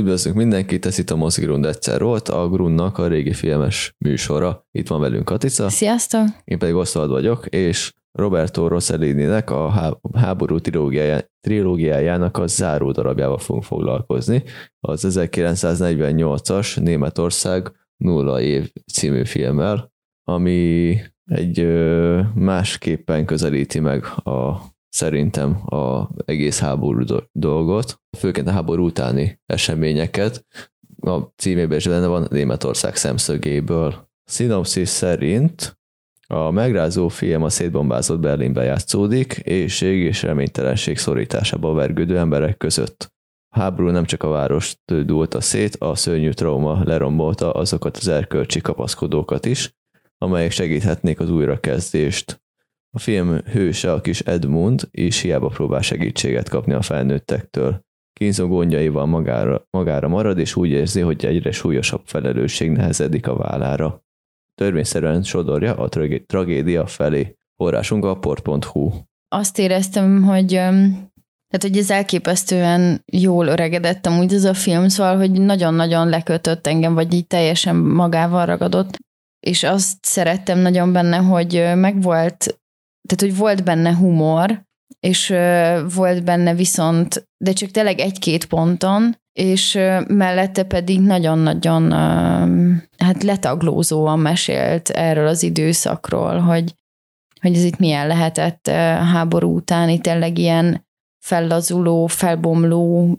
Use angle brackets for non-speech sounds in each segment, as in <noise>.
Üdvözlünk mindenkit, ez itt a Mozi Grund egyszer volt, a Grundnak a régi filmes műsora. Itt van velünk Katica. Sziasztok! Én pedig Oszvald vagyok, és Roberto Rossellini-nek a háború trilógiájának a záró darabjával fogunk foglalkozni. Az 1948-as Németország nulla év című filmmel, ami egy másképpen közelíti meg a szerintem a egész háború dolgot, főként a háború utáni eseményeket. A címében is benne van Németország szemszögéből. Szinopszis szerint a megrázó film a szétbombázott Berlinbe játszódik, éjség és reménytelenség szorításába vergődő emberek között. A háború nem csak a várost dúlta szét, a szörnyű trauma lerombolta azokat az erkölcsi kapaszkodókat is, amelyek segíthetnék az újrakezdést. A film hőse a kis Edmund, és hiába próbál segítséget kapni a felnőttektől. Kínzó gondjaival magára, magára marad, és úgy érzi, hogy egyre súlyosabb felelősség nehezedik a vállára. Törvényszerűen sodorja a tragédia felé. Forrásunk a port.hu. Azt éreztem, hogy tehát, hogy ez elképesztően jól öregedett amúgy ez a film, szóval, hogy nagyon-nagyon lekötött engem, vagy így teljesen magával ragadott, és azt szerettem nagyon benne, hogy megvolt tehát, hogy volt benne humor, és volt benne viszont, de csak tényleg egy-két ponton, és mellette pedig nagyon-nagyon hát letaglózóan mesélt erről az időszakról, hogy, hogy ez itt milyen lehetett háború utáni tényleg ilyen fellazuló, felbomló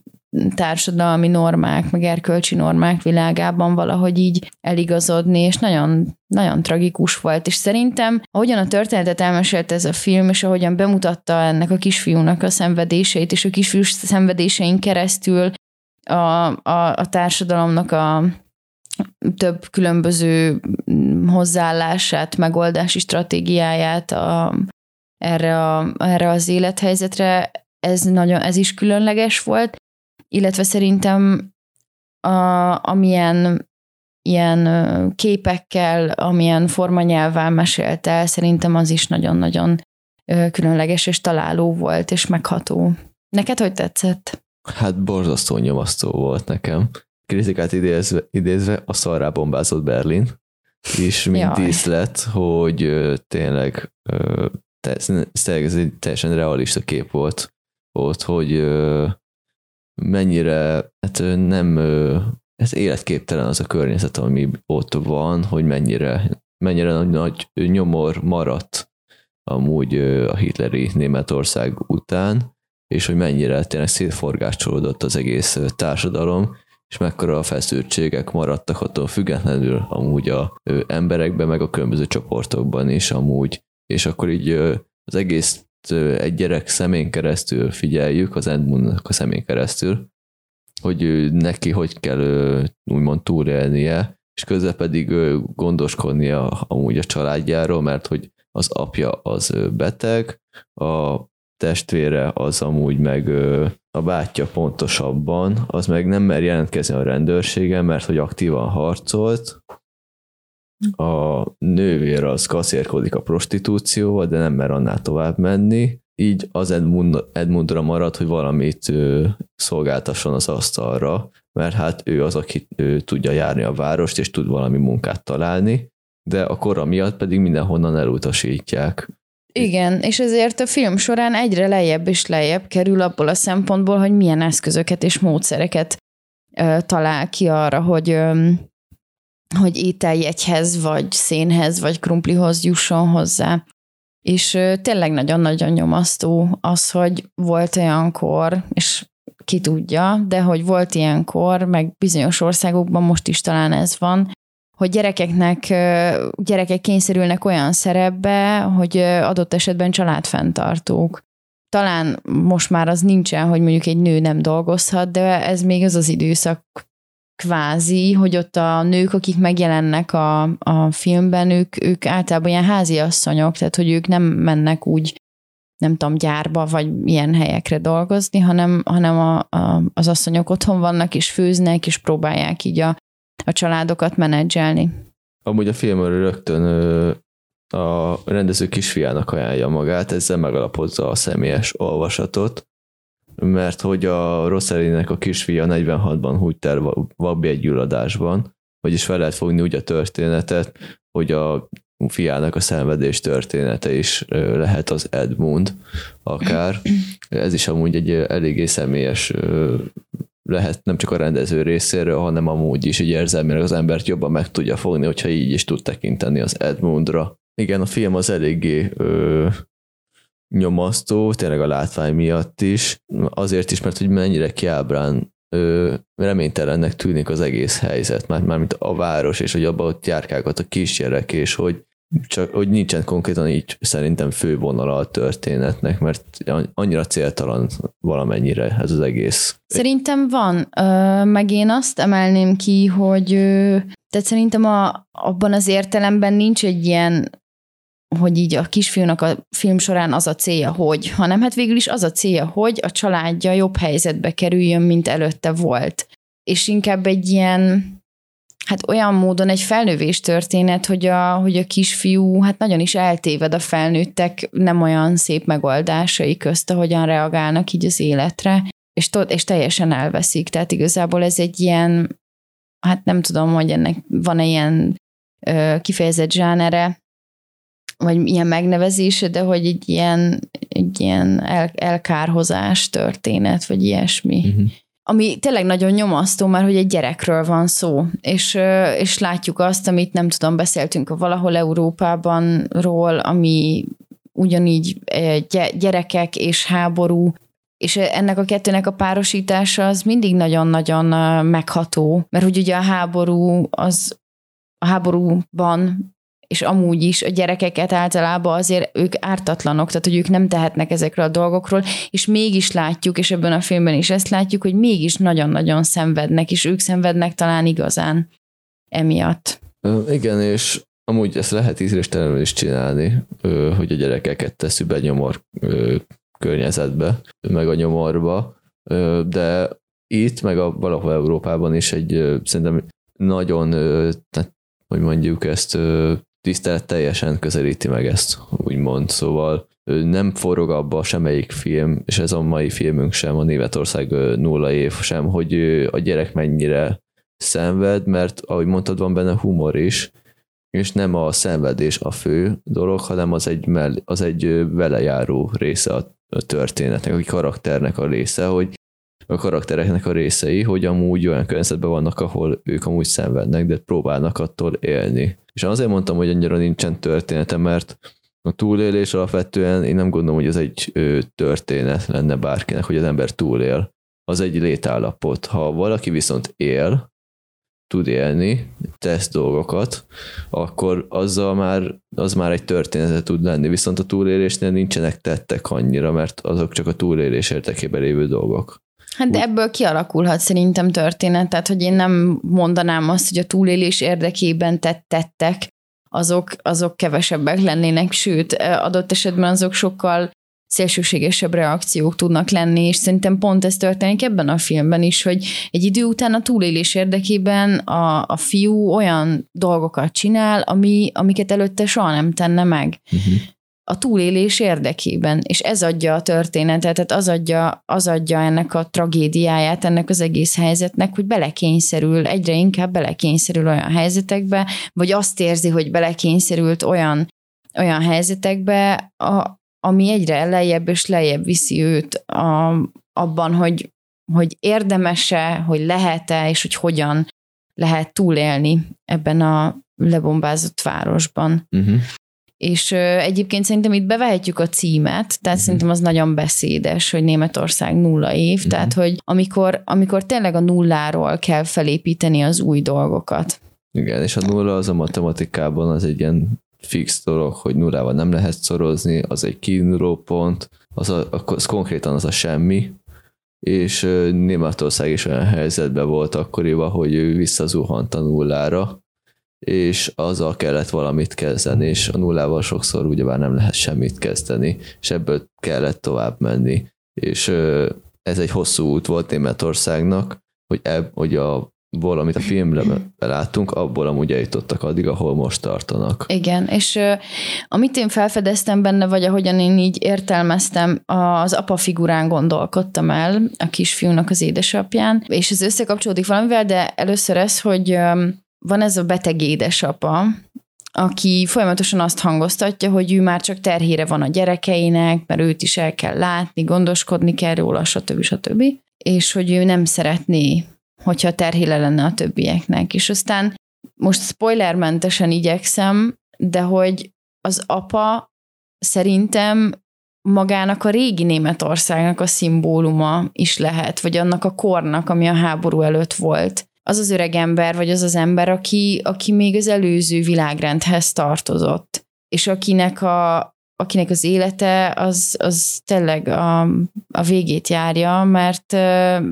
társadalmi normák, meg erkölcsi normák világában valahogy így eligazodni, és nagyon, nagyon tragikus volt. És szerintem, ahogyan a történetet elmesélte ez a film, és ahogyan bemutatta ennek a kisfiúnak a szenvedéseit, és a kisfiú szenvedésein keresztül a, a, a társadalomnak a több különböző hozzáállását, megoldási stratégiáját a, erre, a, erre az élethelyzetre, ez, nagyon, ez is különleges volt, illetve szerintem a, amilyen ilyen képekkel, amilyen formanyelvvel mesélt el, szerintem az is nagyon-nagyon különleges és találó volt, és megható. Neked hogy tetszett? Hát borzasztó nyomasztó volt nekem. Kritikát idézve, idézve a szarrá bombázott Berlin, és mint díszlet, hogy tényleg ez, ez egy teljesen realista kép volt, volt hogy mennyire hát nem ez életképtelen az a környezet, ami ott van, hogy mennyire, mennyire nagy, nagy nyomor maradt amúgy a hitleri Németország után, és hogy mennyire tényleg szétforgácsolódott az egész társadalom, és mekkora a feszültségek maradtak attól függetlenül amúgy a emberekben, meg a különböző csoportokban is amúgy, és akkor így az egész egy gyerek szemén keresztül figyeljük, az Edmundnak a szemén keresztül, hogy neki hogy kell úgymond túlélnie, és közben pedig gondoskodnia amúgy a családjáról, mert hogy az apja az beteg, a testvére az amúgy meg a bátyja pontosabban, az meg nem mer jelentkezni a rendőrségen, mert hogy aktívan harcolt, a nővér az kaszérkodik a prostitúcióval, de nem mer annál tovább menni, így az Edmund, Edmundra marad, hogy valamit ő, szolgáltasson az asztalra, mert hát ő az, aki ő tudja járni a várost, és tud valami munkát találni, de a kora miatt pedig mindenhonnan elutasítják. Igen, és ezért a film során egyre lejjebb és lejjebb kerül abból a szempontból, hogy milyen eszközöket és módszereket ö, talál ki arra, hogy ö, hogy ételjegyhez, vagy szénhez, vagy krumplihoz jusson hozzá. És tényleg nagyon-nagyon nyomasztó az, hogy volt olyankor, és ki tudja, de hogy volt ilyenkor, meg bizonyos országokban most is talán ez van, hogy gyerekeknek, gyerekek kényszerülnek olyan szerepbe, hogy adott esetben családfenntartók. Talán most már az nincsen, hogy mondjuk egy nő nem dolgozhat, de ez még az az időszak kvázi, hogy ott a nők, akik megjelennek a, a filmben, ők, ők általában ilyen háziasszonyok, tehát hogy ők nem mennek úgy, nem tudom, gyárba vagy ilyen helyekre dolgozni, hanem, hanem a, a, az asszonyok otthon vannak, és főznek, és próbálják így a, a családokat menedzselni. Amúgy a filmről rögtön a rendező kisfiának ajánlja magát, ezzel megalapozza a személyes olvasatot. Mert hogy a Rosszelinek a kisfia 46-ban húgyt el Vabbi egy gyulladásban, vagyis fel lehet fogni úgy a történetet, hogy a fiának a szenvedés története is lehet az Edmund akár. Ez is amúgy egy eléggé személyes lehet nem csak a rendező részéről, hanem amúgy is így érzelmileg az embert jobban meg tudja fogni, hogyha így is tud tekinteni az Edmundra. Igen, a film az eléggé ö, nyomasztó, tényleg a látvány miatt is, azért is, mert hogy mennyire kiábrán ö, reménytelennek tűnik az egész helyzet, már, már mint a város, és hogy abban ott járkálgat a kisgyerek, és hogy csak hogy nincsen konkrétan így szerintem fővonala a történetnek, mert annyira céltalan valamennyire ez az egész. Szerintem van, meg én azt emelném ki, hogy tehát szerintem a, abban az értelemben nincs egy ilyen hogy így a kisfiúnak a film során az a célja, hogy, hanem hát végül is az a célja, hogy a családja jobb helyzetbe kerüljön, mint előtte volt. És inkább egy ilyen, hát olyan módon egy felnővés történet, hogy a, hogy a kisfiú hát nagyon is eltéved a felnőttek nem olyan szép megoldásai közt, ahogyan reagálnak így az életre, és, tot, és teljesen elveszik. Tehát igazából ez egy ilyen, hát nem tudom, hogy ennek van-e ilyen ö, kifejezett zsánere, vagy ilyen megnevezése, de hogy egy ilyen, egy ilyen el, elkárhozás történet, vagy ilyesmi. Uh-huh. Ami tényleg nagyon nyomasztó, mert hogy egy gyerekről van szó, és, és látjuk azt, amit nem tudom, beszéltünk a valahol Európában ról, ami ugyanígy gyerekek és háború, és ennek a kettőnek a párosítása az mindig nagyon-nagyon megható, mert hogy ugye a háború az a háborúban és amúgy is a gyerekeket általában azért ők ártatlanok, tehát hogy ők nem tehetnek ezekről a dolgokról, és mégis látjuk, és ebben a filmben is ezt látjuk, hogy mégis nagyon-nagyon szenvednek, és ők szenvednek talán igazán emiatt. Igen, és amúgy ezt lehet ízléstelenül is csinálni, hogy a gyerekeket tesszük be nyomor környezetbe, meg a nyomorba, de itt, meg a, valahol Európában is egy szerintem nagyon, hogy mondjuk ezt tisztelet teljesen közelíti meg ezt, úgymond. Szóval nem forog abba semmelyik film, és ez a mai filmünk sem, a Németország nulla év sem, hogy a gyerek mennyire szenved, mert ahogy mondtad, van benne humor is, és nem a szenvedés a fő dolog, hanem az egy, mell- az egy velejáró része a történetnek, a karakternek a része, hogy a karaktereknek a részei, hogy amúgy olyan környezetben vannak, ahol ők amúgy szenvednek, de próbálnak attól élni. És azért mondtam, hogy annyira nincsen története, mert a túlélés alapvetően én nem gondolom, hogy ez egy történet lenne bárkinek, hogy az ember túlél. Az egy létállapot. Ha valaki viszont él, tud élni, tesz dolgokat, akkor azzal már, az már egy története tud lenni. Viszont a túlélésnél nincsenek tettek annyira, mert azok csak a túlélés értekében lévő dolgok. Hát de ebből kialakulhat szerintem történet, tehát hogy én nem mondanám azt, hogy a túlélés érdekében tettek, azok, azok kevesebbek lennének, sőt, adott esetben azok sokkal szélsőségesebb reakciók tudnak lenni, és szerintem pont ez történik ebben a filmben is, hogy egy idő után a túlélés érdekében a, a fiú olyan dolgokat csinál, ami, amiket előtte soha nem tenne meg. Uh-huh a túlélés érdekében, és ez adja a történetet, tehát az adja, az adja ennek a tragédiáját, ennek az egész helyzetnek, hogy belekényszerül, egyre inkább belekényszerül olyan helyzetekbe, vagy azt érzi, hogy belekényszerült olyan, olyan helyzetekbe, a, ami egyre lejjebb és lejjebb viszi őt a, abban, hogy, hogy érdemese, hogy lehet-e, és hogy hogyan lehet túlélni ebben a lebombázott városban. Uh-huh. És egyébként szerintem itt bevehetjük a címet, tehát mm. szerintem az nagyon beszédes, hogy Németország nulla év, mm. tehát hogy amikor, amikor tényleg a nulláról kell felépíteni az új dolgokat. Igen, és a nulla az a matematikában az egy ilyen fix dolog, hogy nullával nem lehet szorozni, az egy kiinduló pont, az, a, az konkrétan az a semmi, és Németország is olyan helyzetben volt akkoriban, hogy ő visszazuhant a nullára, és azzal kellett valamit kezdeni, és a nullával sokszor ugyebár nem lehet semmit kezdeni, és ebből kellett tovább menni. És ez egy hosszú út volt Németországnak, hogy, eb, hogy a ból, amit a filmben láttunk, abból amúgy eljutottak addig, ahol most tartanak. Igen, és amit én felfedeztem benne, vagy ahogyan én így értelmeztem, az apa figurán gondolkodtam el, a kisfiúnak az édesapján, és ez összekapcsolódik valamivel, de először ez, hogy van ez a beteg édesapa, aki folyamatosan azt hangoztatja, hogy ő már csak terhére van a gyerekeinek, mert őt is el kell látni, gondoskodni kell róla, stb. stb. És hogy ő nem szeretné hogyha terhile lenne a többieknek. És aztán most spoilermentesen igyekszem, de hogy az apa szerintem magának a régi Németországnak a szimbóluma is lehet, vagy annak a kornak, ami a háború előtt volt. Az az öreg ember, vagy az az ember, aki, aki még az előző világrendhez tartozott, és akinek a, akinek az élete az, az tényleg a, a végét járja, mert,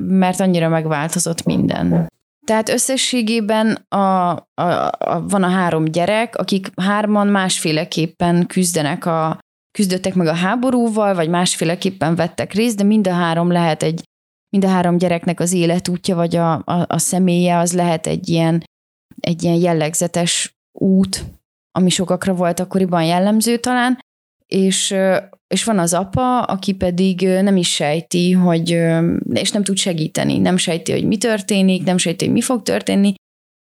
mert annyira megváltozott minden. Tehát összességében a, a, a, van a három gyerek, akik hárman másféleképpen küzdenek a, küzdöttek meg a háborúval, vagy másféleképpen vettek részt, de mind a három lehet egy, mind a három gyereknek az életútja, vagy a, a, a személye, az lehet egy ilyen, egy ilyen jellegzetes út, ami sokakra volt akkoriban jellemző talán, és, és van az apa, aki pedig nem is sejti, hogy, és nem tud segíteni, nem sejti, hogy mi történik, nem sejti, hogy mi fog történni,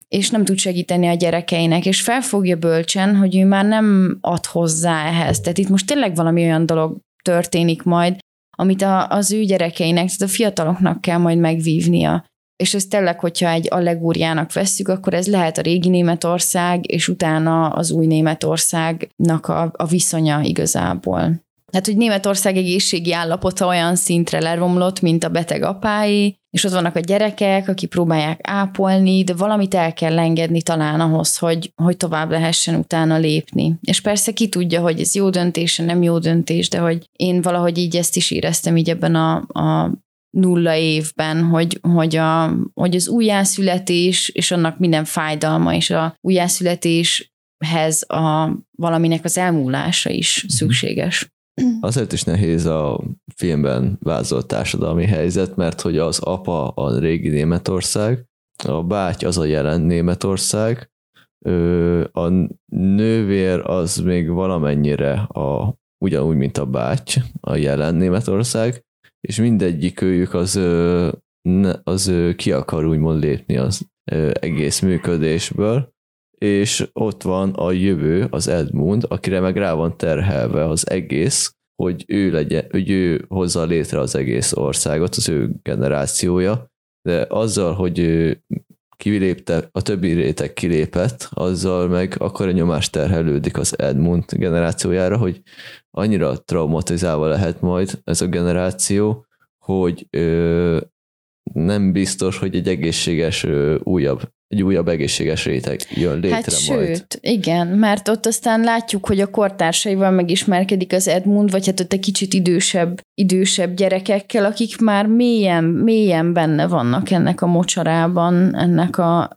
és nem tud segíteni a gyerekeinek, és felfogja bölcsen, hogy ő már nem ad hozzá ehhez. Tehát itt most tényleg valami olyan dolog történik majd, amit a, az ő gyerekeinek, tehát a fiataloknak kell majd megvívnia és ez tényleg, hogyha egy allegóriának vesszük, akkor ez lehet a régi Németország, és utána az új Németországnak a, a viszonya igazából. Hát, hogy Németország egészségi állapota olyan szintre leromlott, mint a beteg apái, és ott vannak a gyerekek, akik próbálják ápolni, de valamit el kell engedni talán ahhoz, hogy, hogy tovább lehessen utána lépni. És persze ki tudja, hogy ez jó döntés, nem jó döntés, de hogy én valahogy így ezt is éreztem így ebben a, a nulla évben, hogy, hogy, a, hogy az újjászületés és annak minden fájdalma és a újjászületéshez a valaminek az elmúlása is mhm. szükséges. <clears throat> Azért is nehéz a filmben vázolt társadalmi helyzet, mert hogy az apa a régi Németország, a báty az a jelen Németország, a nővér az még valamennyire a, ugyanúgy, mint a báty, a jelen Németország, és mindegyik őjük az, az ki akar úgymond lépni az egész működésből, és ott van a jövő, az Edmund, akire meg rá van terhelve az egész, hogy ő legyen, hogy ő hozza létre az egész országot, az ő generációja, de azzal, hogy ő kilépte, a többi réteg kilépett, azzal meg akkor a nyomás terhelődik az Edmund generációjára, hogy annyira traumatizálva lehet majd ez a generáció, hogy ö, nem biztos, hogy egy egészséges ö, újabb egy újabb egészséges réteg jön létre hát majd. sőt, igen, mert ott aztán látjuk, hogy a kortársaival megismerkedik az Edmund, vagy hát ott egy kicsit idősebb, idősebb gyerekekkel, akik már mélyen, mélyen benne vannak ennek a mocsarában, ennek a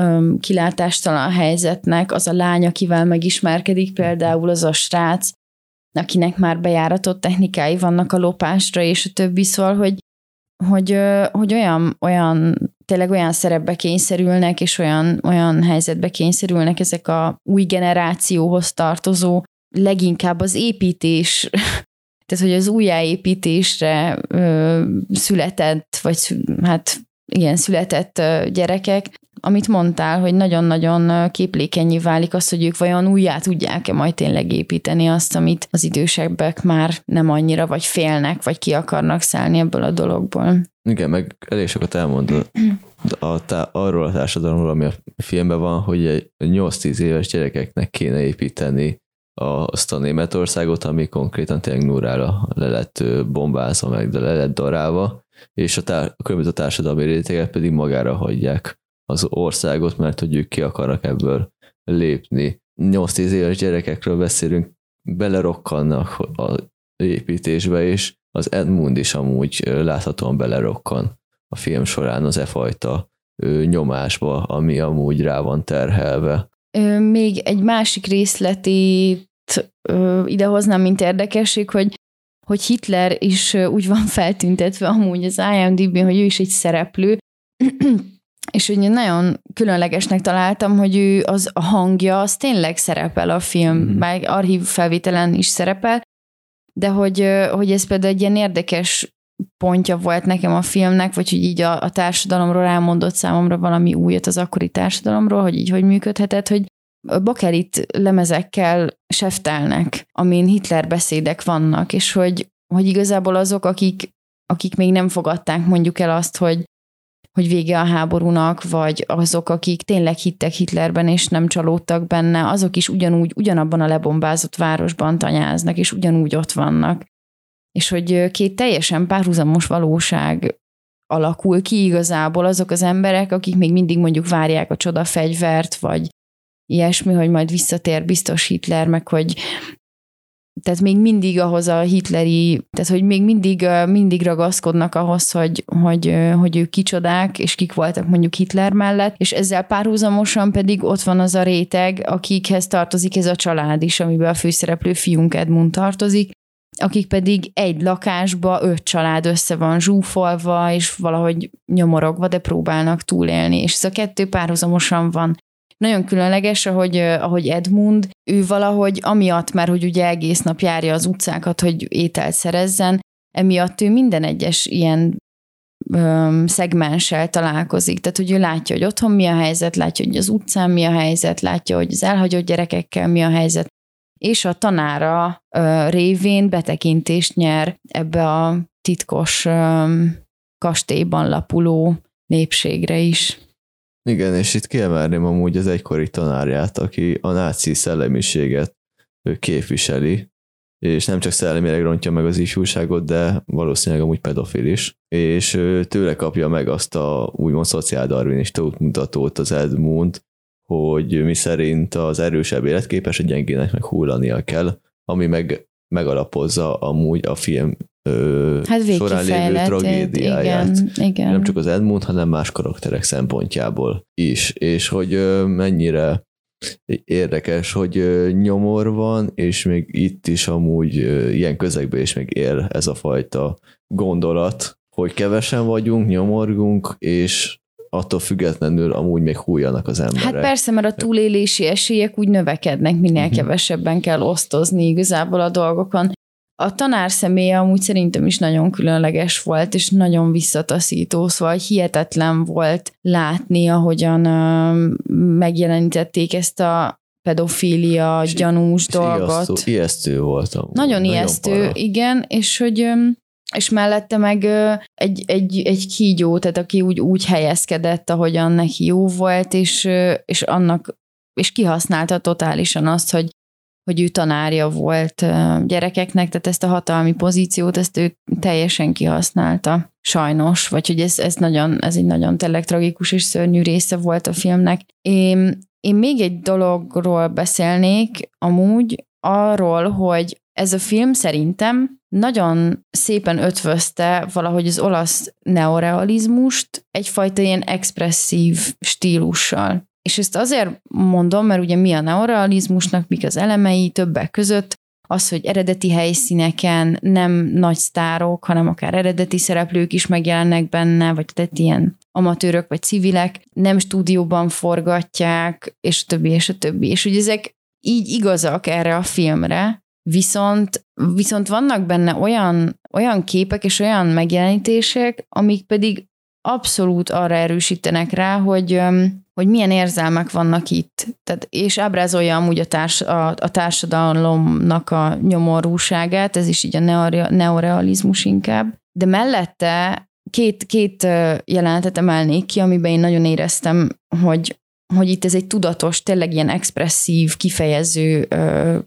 öm, kilátástalan helyzetnek. Az a lány, akivel megismerkedik például, az a srác, akinek már bejáratott technikái vannak a lopásra, és a többi szól, hogy, hogy, hogy olyan, olyan, tényleg olyan szerepbe kényszerülnek, és olyan, olyan helyzetbe kényszerülnek ezek a új generációhoz tartozó, leginkább az építés, <laughs> tehát hogy az újjáépítésre ö, született, vagy hát igen, született gyerekek, amit mondtál, hogy nagyon-nagyon képlékenyé válik az, hogy ők vajon újjá tudják-e majd tényleg építeni azt, amit az idősebbek már nem annyira, vagy félnek, vagy ki akarnak szállni ebből a dologból. Igen, meg elég sokat elmondod a tá- arról a társadalomról, ami a filmben van, hogy egy 8-10 éves gyerekeknek kéne építeni azt a Németországot, ami konkrétan tényleg Núrára le lett bombázva, meg de le lett darálva, és a, tár- a különböző társadalmi rétegek pedig magára hagyják az országot, mert hogy ők ki akarnak ebből lépni. 8-10 éves gyerekekről beszélünk, belerokkannak a építésbe, és az Edmund is amúgy láthatóan belerokkan a film során az e fajta nyomásba, ami amúgy rá van terhelve. Még egy másik részletét idehoznám, mint érdekesség, hogy hogy Hitler is úgy van feltüntetve amúgy az IMDb-n, hogy ő is egy szereplő, <clears throat> és hogy nagyon különlegesnek találtam, hogy ő az a hangja, az tényleg szerepel a film, mm-hmm. már archív felvételen is szerepel, de hogy, hogy ez például egy ilyen érdekes pontja volt nekem a filmnek, vagy hogy így a, a társadalomról elmondott számomra valami újat az akkori társadalomról, hogy így hogy működhetett, hogy bakelit lemezekkel seftelnek, amin Hitler beszédek vannak, és hogy, hogy igazából azok, akik, akik még nem fogadták mondjuk el azt, hogy hogy vége a háborúnak, vagy azok, akik tényleg hittek Hitlerben, és nem csalódtak benne, azok is ugyanúgy, ugyanabban a lebombázott városban tanyáznak, és ugyanúgy ott vannak. És hogy két teljesen párhuzamos valóság alakul ki igazából azok az emberek, akik még mindig mondjuk várják a csodafegyvert, vagy ilyesmi, hogy majd visszatér biztos Hitler, meg hogy tehát még mindig ahhoz a hitleri, tehát hogy még mindig, mindig ragaszkodnak ahhoz, hogy, hogy, hogy ők kicsodák, és kik voltak mondjuk Hitler mellett, és ezzel párhuzamosan pedig ott van az a réteg, akikhez tartozik ez a család is, amiben a főszereplő fiunk Edmund tartozik, akik pedig egy lakásba öt család össze van zsúfolva, és valahogy nyomorogva, de próbálnak túlélni. És ez a kettő párhuzamosan van nagyon különleges, ahogy, ahogy Edmund, ő valahogy amiatt, mert hogy ugye egész nap járja az utcákat, hogy ételt szerezzen, emiatt ő minden egyes ilyen öm, szegmenssel találkozik. Tehát, hogy ő látja, hogy otthon mi a helyzet, látja, hogy az utcán mi a helyzet, látja, hogy az elhagyott gyerekekkel mi a helyzet, és a tanára ö, révén betekintést nyer ebbe a titkos ö, kastélyban lapuló népségre is. Igen, és itt kiemelném amúgy az egykori tanárját, aki a náci szellemiséget képviseli, és nem csak szellemileg rontja meg az ifjúságot, de valószínűleg amúgy pedofil is, és tőle kapja meg azt a úgymond szociáldarwinista útmutatót az Edmund, hogy mi szerint az erősebb életképes, a gyengének meg hullania kell, ami meg megalapozza amúgy a film ö, hát során lévő tragédiáját. Igen, igen. Nem csak az Edmund, hanem más karakterek szempontjából is. És hogy ö, mennyire érdekes, hogy ö, nyomor van, és még itt is amúgy ö, ilyen közegben is még ér ez a fajta gondolat, hogy kevesen vagyunk, nyomorgunk, és attól függetlenül amúgy még hújjanak az emberek. Hát persze, mert a túlélési esélyek úgy növekednek, minél uh-huh. kevesebben kell osztozni igazából a dolgokon. A tanár személye amúgy szerintem is nagyon különleges volt, és nagyon visszataszító, szóval hihetetlen volt látni, ahogyan uh, megjelenítették ezt a pedofília, gyanús dolgot. Ijesztő, ijesztő volt. Amúgy. Nagyon, nagyon ijesztő, para. igen, és hogy és mellette meg egy, egy, egy kígyó, tehát aki úgy, úgy helyezkedett, ahogyan neki jó volt, és, és annak és kihasználta totálisan azt, hogy hogy ő tanárja volt gyerekeknek, tehát ezt a hatalmi pozíciót, ezt ő teljesen kihasználta, sajnos, vagy hogy ez, ez, nagyon, ez egy nagyon tényleg tragikus és szörnyű része volt a filmnek. Én, én még egy dologról beszélnék, amúgy arról, hogy ez a film szerintem nagyon szépen ötvözte valahogy az olasz neorealizmust egyfajta ilyen expresszív stílussal. És ezt azért mondom, mert ugye mi a neorealizmusnak, mik az elemei többek között, az, hogy eredeti helyszíneken nem nagy sztárok, hanem akár eredeti szereplők is megjelennek benne, vagy tehát ilyen amatőrök vagy civilek, nem stúdióban forgatják, és többi, és a többi. És hogy ezek így igazak erre a filmre, viszont, viszont vannak benne olyan, olyan képek és olyan megjelenítések, amik pedig abszolút arra erősítenek rá, hogy, hogy milyen érzelmek vannak itt. Tehát, és ábrázolja amúgy a, társ, a, a társadalomnak a nyomorúságát, ez is így a neorealizmus inkább. De mellette két, két jelenetet emelnék ki, amiben én nagyon éreztem, hogy, hogy itt ez egy tudatos, tényleg ilyen expresszív, kifejező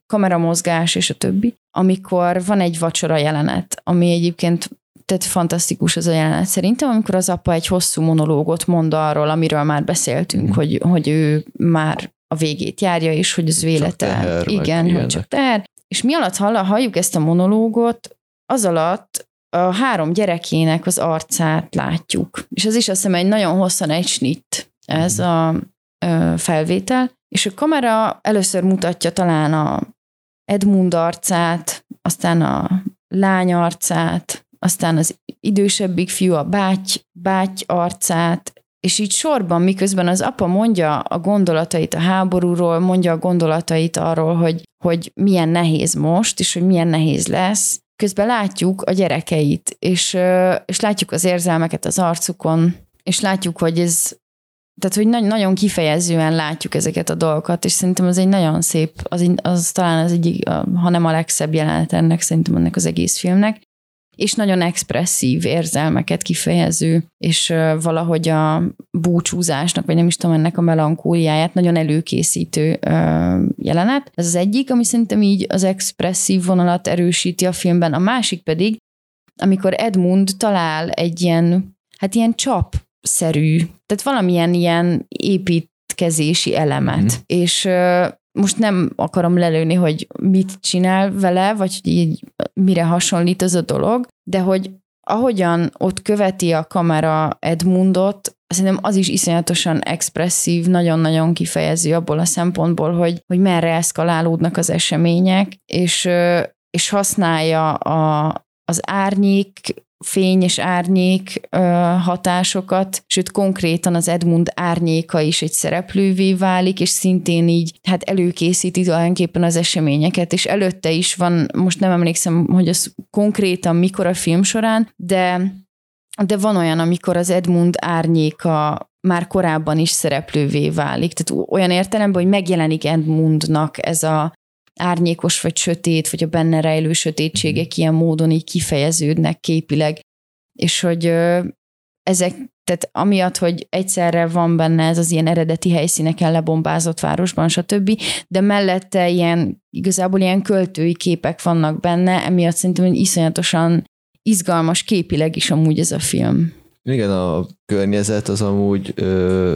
kameramozgás és a többi, amikor van egy vacsora jelenet, ami egyébként tehát fantasztikus az a jelenet szerintem, amikor az apa egy hosszú monológot mond arról, amiről már beszéltünk, mm. hogy, hogy ő már a végét járja, és hogy az élete. Teher, igen, hogy csak teher. És mi alatt hall, halljuk ezt a monológot, az alatt a három gyerekének az arcát látjuk. És ez is azt hiszem egy nagyon hosszan egy snit, ez mhm. a ö, felvétel. És a kamera először mutatja talán a Edmund arcát, aztán a lány arcát, aztán az idősebbik fiú a báty, báty arcát, és így sorban, miközben az apa mondja a gondolatait a háborúról, mondja a gondolatait arról, hogy, hogy milyen nehéz most, és hogy milyen nehéz lesz, közben látjuk a gyerekeit, és, és látjuk az érzelmeket az arcukon, és látjuk, hogy ez, tehát hogy nagyon kifejezően látjuk ezeket a dolgokat, és szerintem az egy nagyon szép, az, az talán az egyik, ha nem a legszebb jelenet ennek, szerintem ennek az egész filmnek, és nagyon expresszív érzelmeket kifejező, és valahogy a búcsúzásnak, vagy nem is tudom, ennek a melankóliáját nagyon előkészítő jelenet. Ez az egyik, ami szerintem így az expresszív vonalat erősíti a filmben. A másik pedig, amikor Edmund talál egy ilyen, hát ilyen csap-szerű, tehát valamilyen ilyen építkezési elemet, mm. és most nem akarom lelőni, hogy mit csinál vele, vagy hogy így mire hasonlít az a dolog, de hogy ahogyan ott követi a kamera Edmundot, szerintem az is iszonyatosan expresszív, nagyon-nagyon kifejező abból a szempontból, hogy, hogy merre eszkalálódnak az események, és, és használja a, az árnyék fény és árnyék ö, hatásokat, sőt konkrétan az Edmund árnyéka is egy szereplővé válik, és szintén így hát előkészíti tulajdonképpen az eseményeket, és előtte is van, most nem emlékszem, hogy az konkrétan mikor a film során, de de van olyan, amikor az Edmund árnyéka már korábban is szereplővé válik. Tehát olyan értelemben, hogy megjelenik Edmundnak ez a árnyékos vagy sötét, vagy a benne rejlő sötétségek mhm. ilyen módon így kifejeződnek képileg, és hogy ezek, tehát amiatt, hogy egyszerre van benne ez az ilyen eredeti helyszíneken lebombázott városban, stb., de mellette ilyen, igazából ilyen költői képek vannak benne, emiatt szerintem hogy iszonyatosan izgalmas képileg is amúgy ez a film. Igen, a környezet az amúgy ö,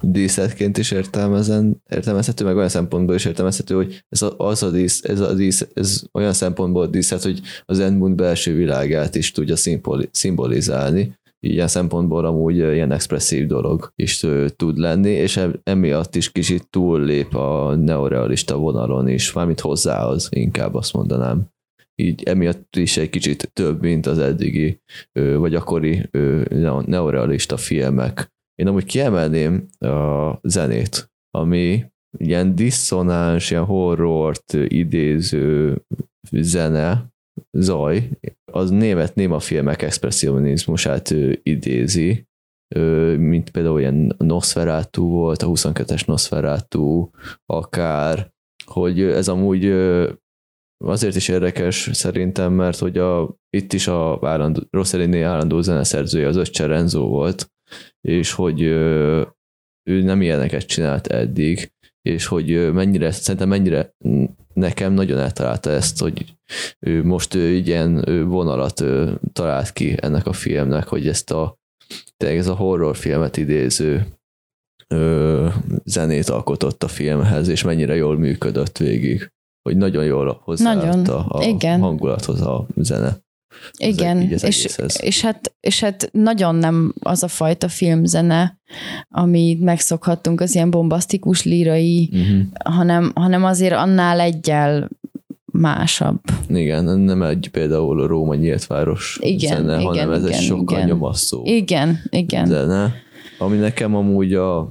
díszletként is értelmezen, értelmezhető, meg olyan szempontból is értelmezhető, hogy ez a, az a dísz, ez a dísz, ez olyan szempontból díszlet, hogy az Edmund belső világát is tudja szimboli, szimbolizálni. Ilyen szempontból amúgy ilyen expresszív dolog is ö, tud lenni, és emiatt is kicsit túllép a neorealista vonalon is, mármint hozzához inkább azt mondanám így emiatt is egy kicsit több, mint az eddigi, vagy akkori neorealista filmek. Én amúgy kiemelném a zenét, ami ilyen diszonáns, ilyen horrort idéző zene, zaj, az német néma filmek expressionizmusát idézi, mint például ilyen Nosferatu volt, a 22-es Nosferatu, akár, hogy ez amúgy azért is érdekes szerintem, mert hogy a, itt is a állandó, Rossellini állandó zeneszerzője az Öccse Renzo volt, és hogy ő nem ilyeneket csinált eddig, és hogy mennyire, szerintem mennyire nekem nagyon eltalálta ezt, hogy ő most ő ilyen vonalat talált ki ennek a filmnek, hogy ezt a ez a horrorfilmet idéző ö, zenét alkotott a filmhez, és mennyire jól működött végig hogy nagyon jól hozzáadta a igen. hangulathoz a zene. Igen, és, és, hát, és hát nagyon nem az a fajta filmzene, amit megszokhattunk, az ilyen bombasztikus lírai, uh-huh. hanem, hanem azért annál egyel másabb. Igen, nem egy például a Róma nyíltváros igen, zene, igen, hanem ez igen, egy sokkal igen. nyomasztó igen, igen. zene. Ami nekem amúgy a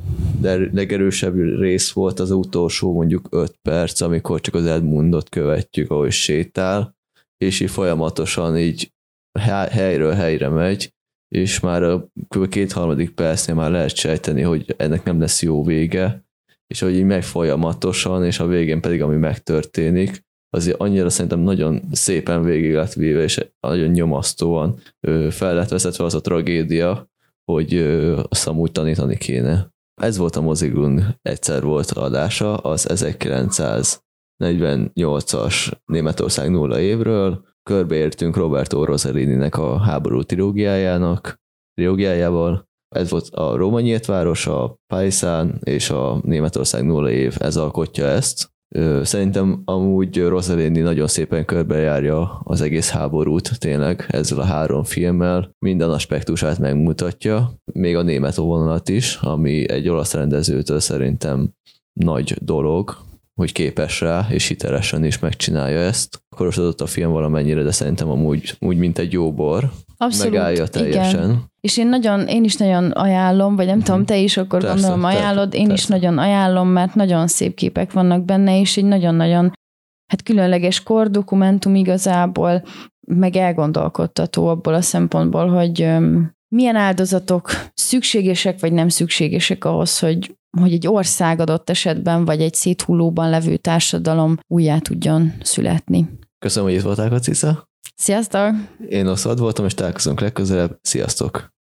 legerősebb rész volt az utolsó mondjuk öt perc, amikor csak az Edmundot követjük, ahogy sétál, és így folyamatosan így helyről helyre megy, és már a kb. két-harmadik percnél már lehet sejteni, hogy ennek nem lesz jó vége, és hogy így megy folyamatosan, és a végén pedig ami megtörténik, azért annyira szerintem nagyon szépen végig lett véve, és nagyon nyomasztóan fel lett vezetve az a tragédia, hogy azt amúgy tanítani kéne. Ez volt a Mozigun egyszer volt adása, az 1948-as Németország nulla évről. Körbeértünk Roberto Rossellini-nek a háború trilógiájának, trilógiájával. Ez volt a Róma nyílt város, a Paisan és a Németország nulla év, ez alkotja ezt. Szerintem amúgy Rossellini nagyon szépen körbejárja az egész háborút tényleg ezzel a három filmmel. Minden aspektusát megmutatja, még a német vonalat is, ami egy olasz rendezőtől szerintem nagy dolog, hogy képes rá, és hitelesen is megcsinálja ezt. Korosodott a film valamennyire, de szerintem amúgy úgy, mint egy jó bor. Abszolút, megállja teljesen. Igen. És én nagyon, én is nagyon ajánlom, vagy nem uh-huh. tudom, te is akkor persze, gondolom ajánlod, én persze. is nagyon ajánlom, mert nagyon szép képek vannak benne, és egy nagyon-nagyon hát különleges kor dokumentum igazából, meg elgondolkodtató abból a szempontból, hogy milyen áldozatok szükségesek vagy nem szükségesek ahhoz, hogy, hogy egy ország adott esetben, vagy egy széthullóban levő társadalom újjá tudjon születni. Köszönöm, hogy itt voltál, Kacica. Sziasztok! Én Oszad voltam, és találkozunk legközelebb. Sziasztok!